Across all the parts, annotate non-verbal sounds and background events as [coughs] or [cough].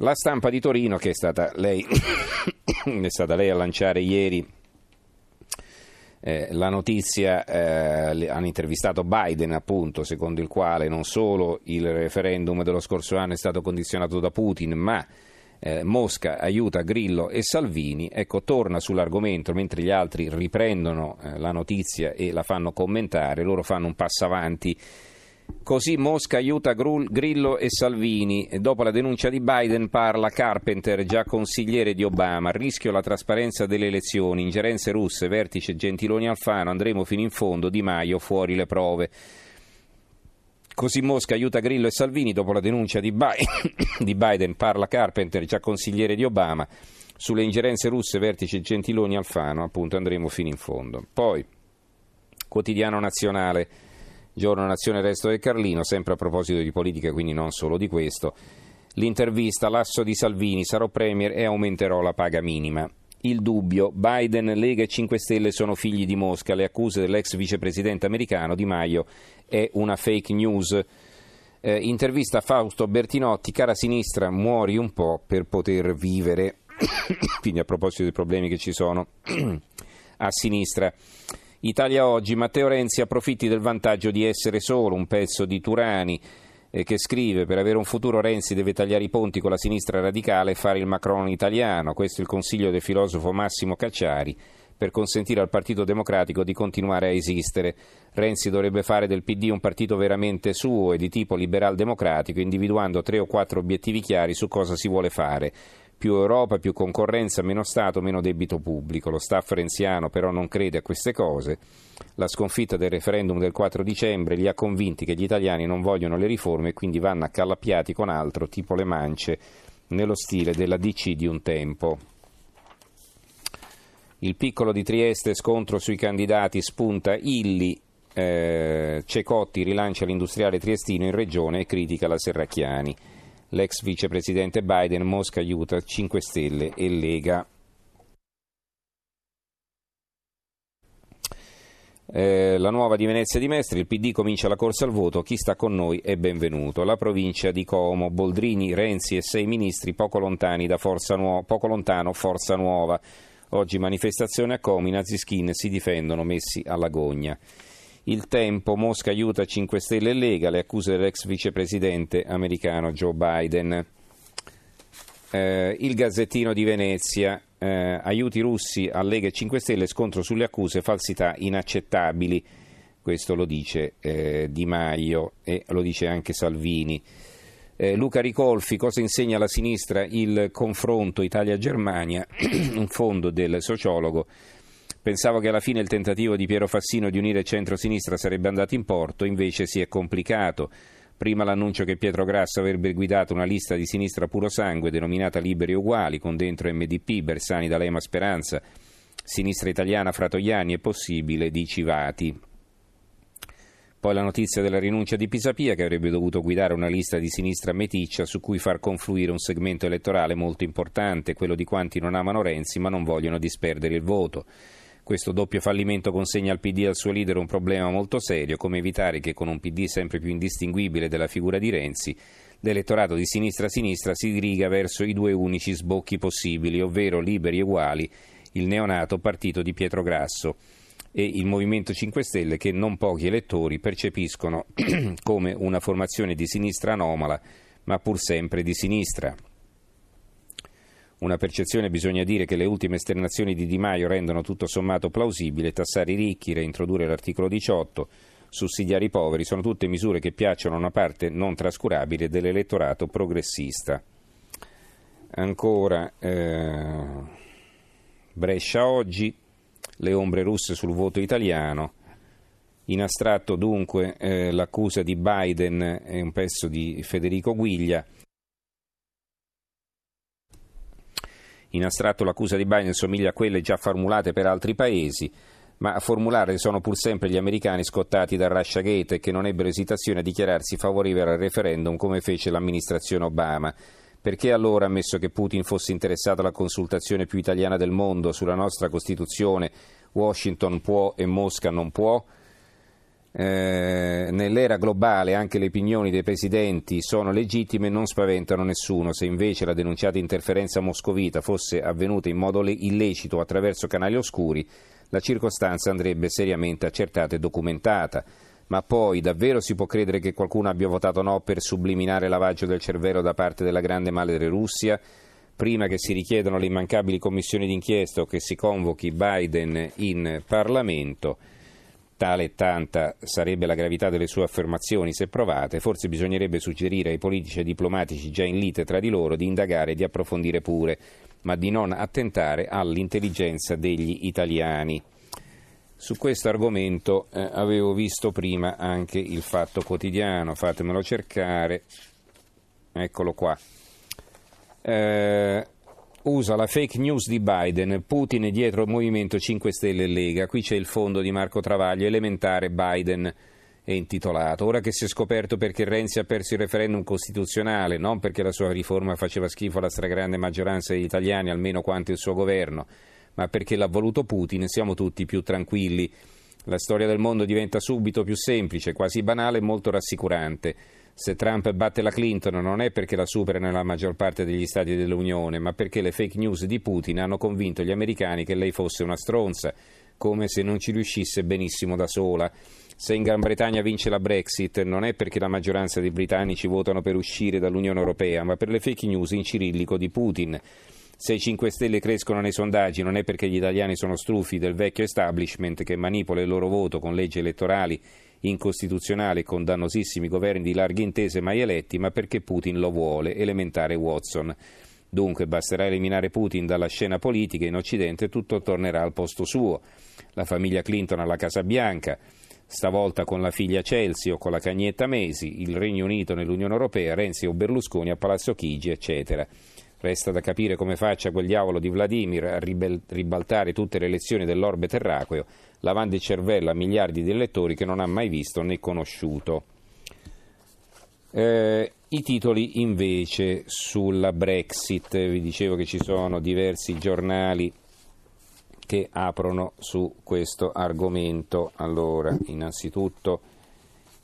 La stampa di Torino, che è stata lei, [coughs] è stata lei a lanciare ieri eh, la notizia, eh, hanno intervistato Biden appunto, secondo il quale non solo il referendum dello scorso anno è stato condizionato da Putin, ma eh, Mosca aiuta Grillo e Salvini, ecco torna sull'argomento mentre gli altri riprendono eh, la notizia e la fanno commentare, loro fanno un passo avanti Così Mosca aiuta Grillo e Salvini. Dopo la denuncia di Biden parla Carpenter, già consigliere di Obama. Rischio la trasparenza delle elezioni, ingerenze russe, vertice Gentiloni Alfano, andremo fino in fondo, Di Maio, fuori le prove. Così Mosca aiuta Grillo e Salvini dopo la denuncia di [coughs] Biden parla Carpenter, già consigliere di Obama. Sulle ingerenze russe, vertice Gentiloni Alfano, appunto andremo fino in fondo. Poi, quotidiano nazionale. Giorno Nazione Resto del Carlino, sempre a proposito di politica, quindi non solo di questo. L'intervista, l'asso di Salvini, sarò premier e aumenterò la paga minima. Il dubbio, Biden, Lega e 5 Stelle sono figli di Mosca, le accuse dell'ex vicepresidente americano Di Maio è una fake news. Eh, intervista a Fausto Bertinotti, cara sinistra, muori un po' per poter vivere. [coughs] quindi a proposito dei problemi che ci sono [coughs] a sinistra. Italia Oggi, Matteo Renzi approfitti del vantaggio di essere solo un pezzo di Turani eh, che scrive per avere un futuro Renzi deve tagliare i ponti con la sinistra radicale e fare il Macron italiano. Questo è il consiglio del filosofo Massimo Cacciari per consentire al Partito Democratico di continuare a esistere. Renzi dovrebbe fare del PD un partito veramente suo e di tipo liberal democratico, individuando tre o quattro obiettivi chiari su cosa si vuole fare più Europa, più concorrenza, meno Stato, meno debito pubblico. Lo staff renziano però non crede a queste cose. La sconfitta del referendum del 4 dicembre li ha convinti che gli italiani non vogliono le riforme e quindi vanno accalappiati con altro, tipo le mance, nello stile della DC di un tempo. Il piccolo di Trieste, scontro sui candidati, spunta Illi, eh, Cecotti rilancia l'industriale triestino in regione e critica la Serracchiani l'ex vicepresidente Biden, Mosca aiuta 5 Stelle e Lega. Eh, la nuova di Venezia di Mestre, il PD comincia la corsa al voto, chi sta con noi è benvenuto. La provincia di Como, Boldrini, Renzi e sei ministri poco, Nuova, poco lontano Forza Nuova. Oggi manifestazione a Como, i naziskin si difendono messi alla gogna. Il tempo, Mosca aiuta 5 Stelle e Lega, le accuse dell'ex vicepresidente americano Joe Biden. Eh, il Gazzettino di Venezia, eh, aiuti russi a Lega e 5 Stelle, scontro sulle accuse, falsità inaccettabili. Questo lo dice eh, Di Maio e lo dice anche Salvini. Eh, Luca Ricolfi, cosa insegna alla sinistra il confronto Italia-Germania? [clears throat] Un fondo del sociologo Pensavo che alla fine il tentativo di Piero Fassino di unire centro-sinistra sarebbe andato in porto, invece si è complicato. Prima l'annuncio che Pietro Grasso avrebbe guidato una lista di sinistra puro sangue denominata Liberi Uguali, con dentro MDP, Bersani D'Alema Speranza, sinistra italiana Fratoiani e possibile di Civati. Poi la notizia della rinuncia di Pisapia che avrebbe dovuto guidare una lista di sinistra meticcia su cui far confluire un segmento elettorale molto importante, quello di quanti non amano Renzi ma non vogliono disperdere il voto. Questo doppio fallimento consegna al PD e al suo leader un problema molto serio, come evitare che con un PD sempre più indistinguibile della figura di Renzi, l'elettorato di sinistra a sinistra si diriga verso i due unici sbocchi possibili, ovvero liberi e uguali, il neonato partito di Pietro Grasso e il Movimento 5 Stelle che non pochi elettori percepiscono [clears throat] come una formazione di sinistra anomala, ma pur sempre di sinistra. Una percezione bisogna dire che le ultime esternazioni di Di Maio rendono tutto sommato plausibile, tassare i ricchi, reintrodurre l'articolo 18, sussidiare i poveri, sono tutte misure che piacciono a una parte non trascurabile dell'elettorato progressista. Ancora eh, Brescia oggi, le ombre russe sul voto italiano. In astratto dunque eh, l'accusa di Biden è un pezzo di Federico Guiglia. In astratto l'accusa di Biden somiglia a quelle già formulate per altri paesi, ma a formulare sono pur sempre gli americani scottati dal Russiagate che non ebbero esitazione a dichiararsi favorevoli al referendum come fece l'amministrazione Obama. Perché allora, ammesso che Putin fosse interessato alla consultazione più italiana del mondo sulla nostra Costituzione, Washington può e Mosca non può? Eh, nell'era globale anche le opinioni dei presidenti sono legittime e non spaventano nessuno. Se invece la denunciata interferenza moscovita fosse avvenuta in modo illecito attraverso canali oscuri, la circostanza andrebbe seriamente accertata e documentata. Ma poi davvero si può credere che qualcuno abbia votato no per subliminare lavaggio del cervello da parte della grande madre Russia? Prima che si richiedano le immancabili commissioni d'inchiesta o che si convochi Biden in Parlamento, Tale e tanta sarebbe la gravità delle sue affermazioni se provate, forse bisognerebbe suggerire ai politici e diplomatici già in lite tra di loro di indagare e di approfondire pure, ma di non attentare all'intelligenza degli italiani. Su questo argomento eh, avevo visto prima anche il Fatto Quotidiano, fatemelo cercare, eccolo qua. Eh, usa la fake news di Biden, Putin è dietro Movimento 5 Stelle e Lega, qui c'è il fondo di Marco Travaglio, elementare Biden è intitolato. Ora che si è scoperto perché Renzi ha perso il referendum costituzionale, non perché la sua riforma faceva schifo alla stragrande maggioranza degli italiani, almeno quanto il suo governo, ma perché l'ha voluto Putin, siamo tutti più tranquilli. La storia del mondo diventa subito più semplice, quasi banale e molto rassicurante. Se Trump batte la Clinton non è perché la supera nella maggior parte degli stati dell'Unione, ma perché le fake news di Putin hanno convinto gli americani che lei fosse una stronza, come se non ci riuscisse benissimo da sola. Se in Gran Bretagna vince la Brexit non è perché la maggioranza dei britannici votano per uscire dall'Unione Europea, ma per le fake news in cirillico di Putin. Se i 5 Stelle crescono nei sondaggi non è perché gli italiani sono strufi del vecchio establishment che manipola il loro voto con leggi elettorali incostituzionali e con dannosissimi governi di larghe intese mai eletti, ma perché Putin lo vuole, elementare Watson. Dunque basterà eliminare Putin dalla scena politica in Occidente tutto tornerà al posto suo. La famiglia Clinton alla Casa Bianca, stavolta con la figlia Chelsea o con la cagnetta Mesi, il Regno Unito nell'Unione Europea, Renzi o Berlusconi a Palazzo Chigi, eccetera. Resta da capire come faccia quel diavolo di Vladimir a ribaltare tutte le elezioni dell'orbe terraqueo, lavando il cervello a miliardi di elettori che non ha mai visto né conosciuto. Eh, I titoli invece sulla Brexit, vi dicevo che ci sono diversi giornali che aprono su questo argomento. Allora, innanzitutto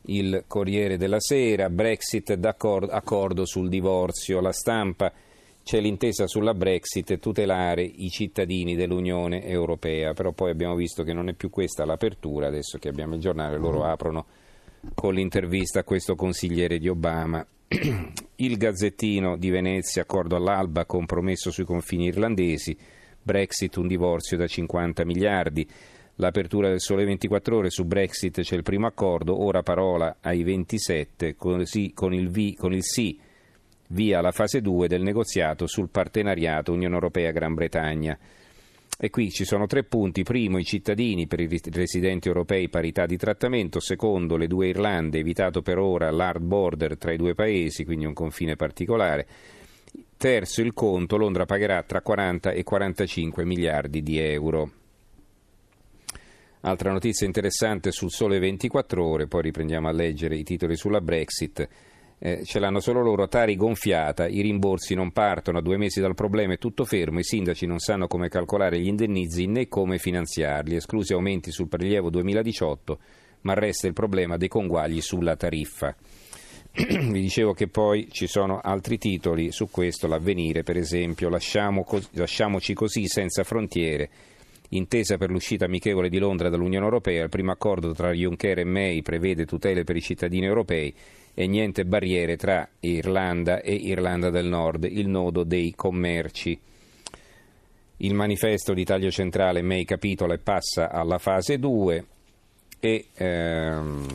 il Corriere della Sera, Brexit d'accordo accordo sul divorzio, la stampa c'è l'intesa sulla Brexit e tutelare i cittadini dell'Unione Europea, però poi abbiamo visto che non è più questa l'apertura, adesso che abbiamo il giornale loro mm. aprono con l'intervista a questo consigliere di Obama. [clears throat] Il Gazzettino di Venezia, accordo all'alba, compromesso sui confini irlandesi, Brexit un divorzio da 50 miliardi. L'apertura del Sole 24 Ore su Brexit c'è il primo accordo, ora parola ai 27, così con il, v, con il sì via la fase 2 del negoziato sul partenariato Unione Europea-Gran Bretagna. E qui ci sono tre punti. Primo, i cittadini per i residenti europei parità di trattamento. Secondo, le due Irlande, evitato per ora l'hard border tra i due paesi, quindi un confine particolare. Terzo, il conto, Londra pagherà tra 40 e 45 miliardi di euro. Altra notizia interessante sul sole 24 ore, poi riprendiamo a leggere i titoli sulla Brexit eh, ce l'hanno solo loro, Tari gonfiata, i rimborsi non partono, a due mesi dal problema è tutto fermo, i sindaci non sanno come calcolare gli indennizi né come finanziarli, esclusi aumenti sul prelievo 2018, ma resta il problema dei conguagli sulla tariffa. [clears throat] Vi dicevo che poi ci sono altri titoli su questo, l'avvenire per esempio, Lasciamo co- lasciamoci così senza frontiere, intesa per l'uscita amichevole di Londra dall'Unione Europea, il primo accordo tra Juncker e May prevede tutele per i cittadini europei e niente barriere tra Irlanda e Irlanda del Nord, il nodo dei commerci. Il manifesto di taglio centrale May capitola e passa alla fase 2 e ehm,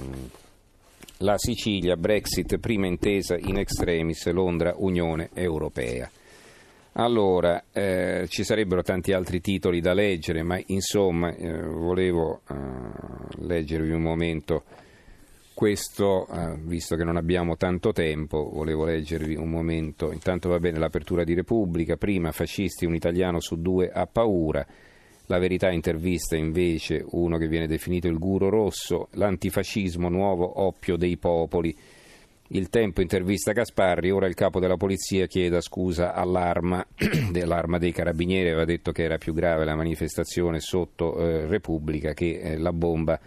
la Sicilia, Brexit, prima intesa in extremis, Londra, Unione Europea. Allora, eh, ci sarebbero tanti altri titoli da leggere, ma insomma eh, volevo eh, leggervi un momento questo, eh, visto che non abbiamo tanto tempo, volevo leggervi un momento. Intanto va bene l'apertura di Repubblica, prima fascisti, un italiano su due ha paura. La verità intervista invece uno che viene definito il guru rosso, l'antifascismo nuovo oppio dei popoli. Il tempo intervista Gasparri, ora il capo della polizia chieda scusa all'arma, [clears throat] dell'arma dei carabinieri, aveva detto che era più grave la manifestazione sotto eh, Repubblica che eh, la bomba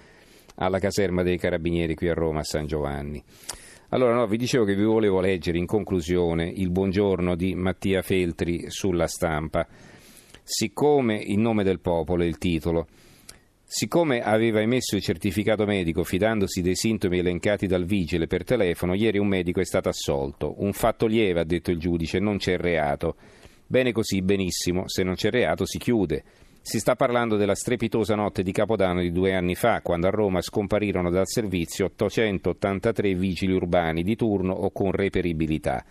alla caserma dei carabinieri qui a Roma, a San Giovanni. Allora, no, vi dicevo che vi volevo leggere in conclusione il buongiorno di Mattia Feltri sulla stampa. Siccome in nome del popolo è il titolo, Siccome aveva emesso il certificato medico fidandosi dei sintomi elencati dal vigile per telefono, ieri un medico è stato assolto. Un fatto lieve, ha detto il giudice, non c'è reato. Bene così, benissimo, se non c'è reato si chiude. Si sta parlando della strepitosa notte di Capodanno di due anni fa, quando a Roma scomparirono dal servizio 883 vigili urbani di turno o con reperibilità.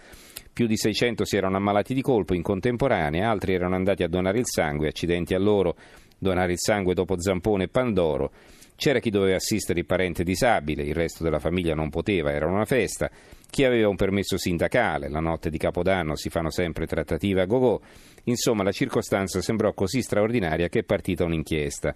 Più di 600 si erano ammalati di colpo in contemporanea, altri erano andati a donare il sangue, accidenti a loro, donare il sangue dopo Zampone e Pandoro. C'era chi doveva assistere il parente disabile, il resto della famiglia non poteva, era una festa. Chi aveva un permesso sindacale, la notte di Capodanno si fanno sempre trattative a go-go. Insomma, la circostanza sembrò così straordinaria che è partita un'inchiesta.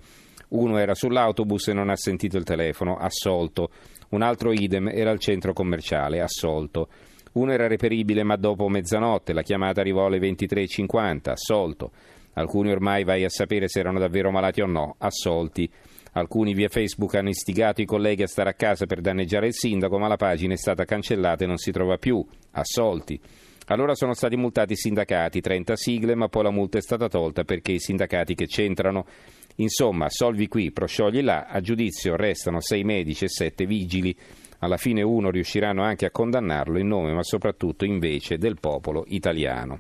Uno era sull'autobus e non ha sentito il telefono, assolto. Un altro idem era al centro commerciale, assolto. Uno era reperibile ma dopo mezzanotte, la chiamata arrivò alle 23.50, assolto. Alcuni ormai vai a sapere se erano davvero malati o no, assolti. Alcuni via Facebook hanno istigato i colleghi a stare a casa per danneggiare il sindaco, ma la pagina è stata cancellata e non si trova più, assolti. Allora sono stati multati i sindacati, 30 sigle, ma poi la multa è stata tolta perché i sindacati che c'entrano. Insomma, solvi qui, prosciogli là, a giudizio restano sei medici e sette vigili. Alla fine uno riusciranno anche a condannarlo in nome, ma soprattutto invece del popolo italiano.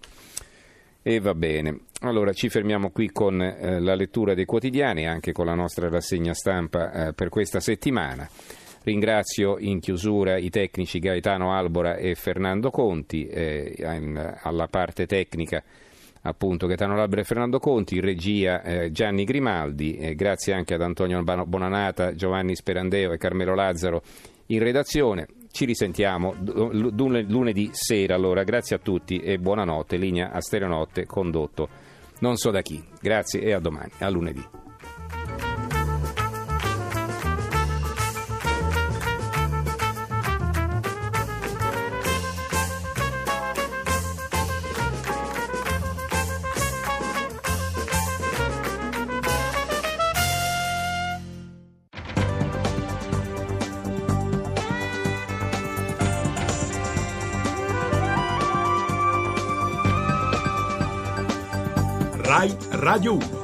E va bene. Allora ci fermiamo qui con eh, la lettura dei quotidiani, anche con la nostra rassegna stampa eh, per questa settimana. Ringrazio in chiusura i tecnici Gaetano Albora e Fernando Conti, eh, in, alla parte tecnica appunto Gaetano Albora e Fernando Conti, in regia eh, Gianni Grimaldi, grazie anche ad Antonio Bonanata, Giovanni Sperandeo e Carmelo Lazzaro in redazione. Ci risentiamo lunedì sera, allora grazie a tutti e buonanotte, linea a Stereonotte condotto non so da chi. Grazie e a domani, a lunedì. Ray Rayu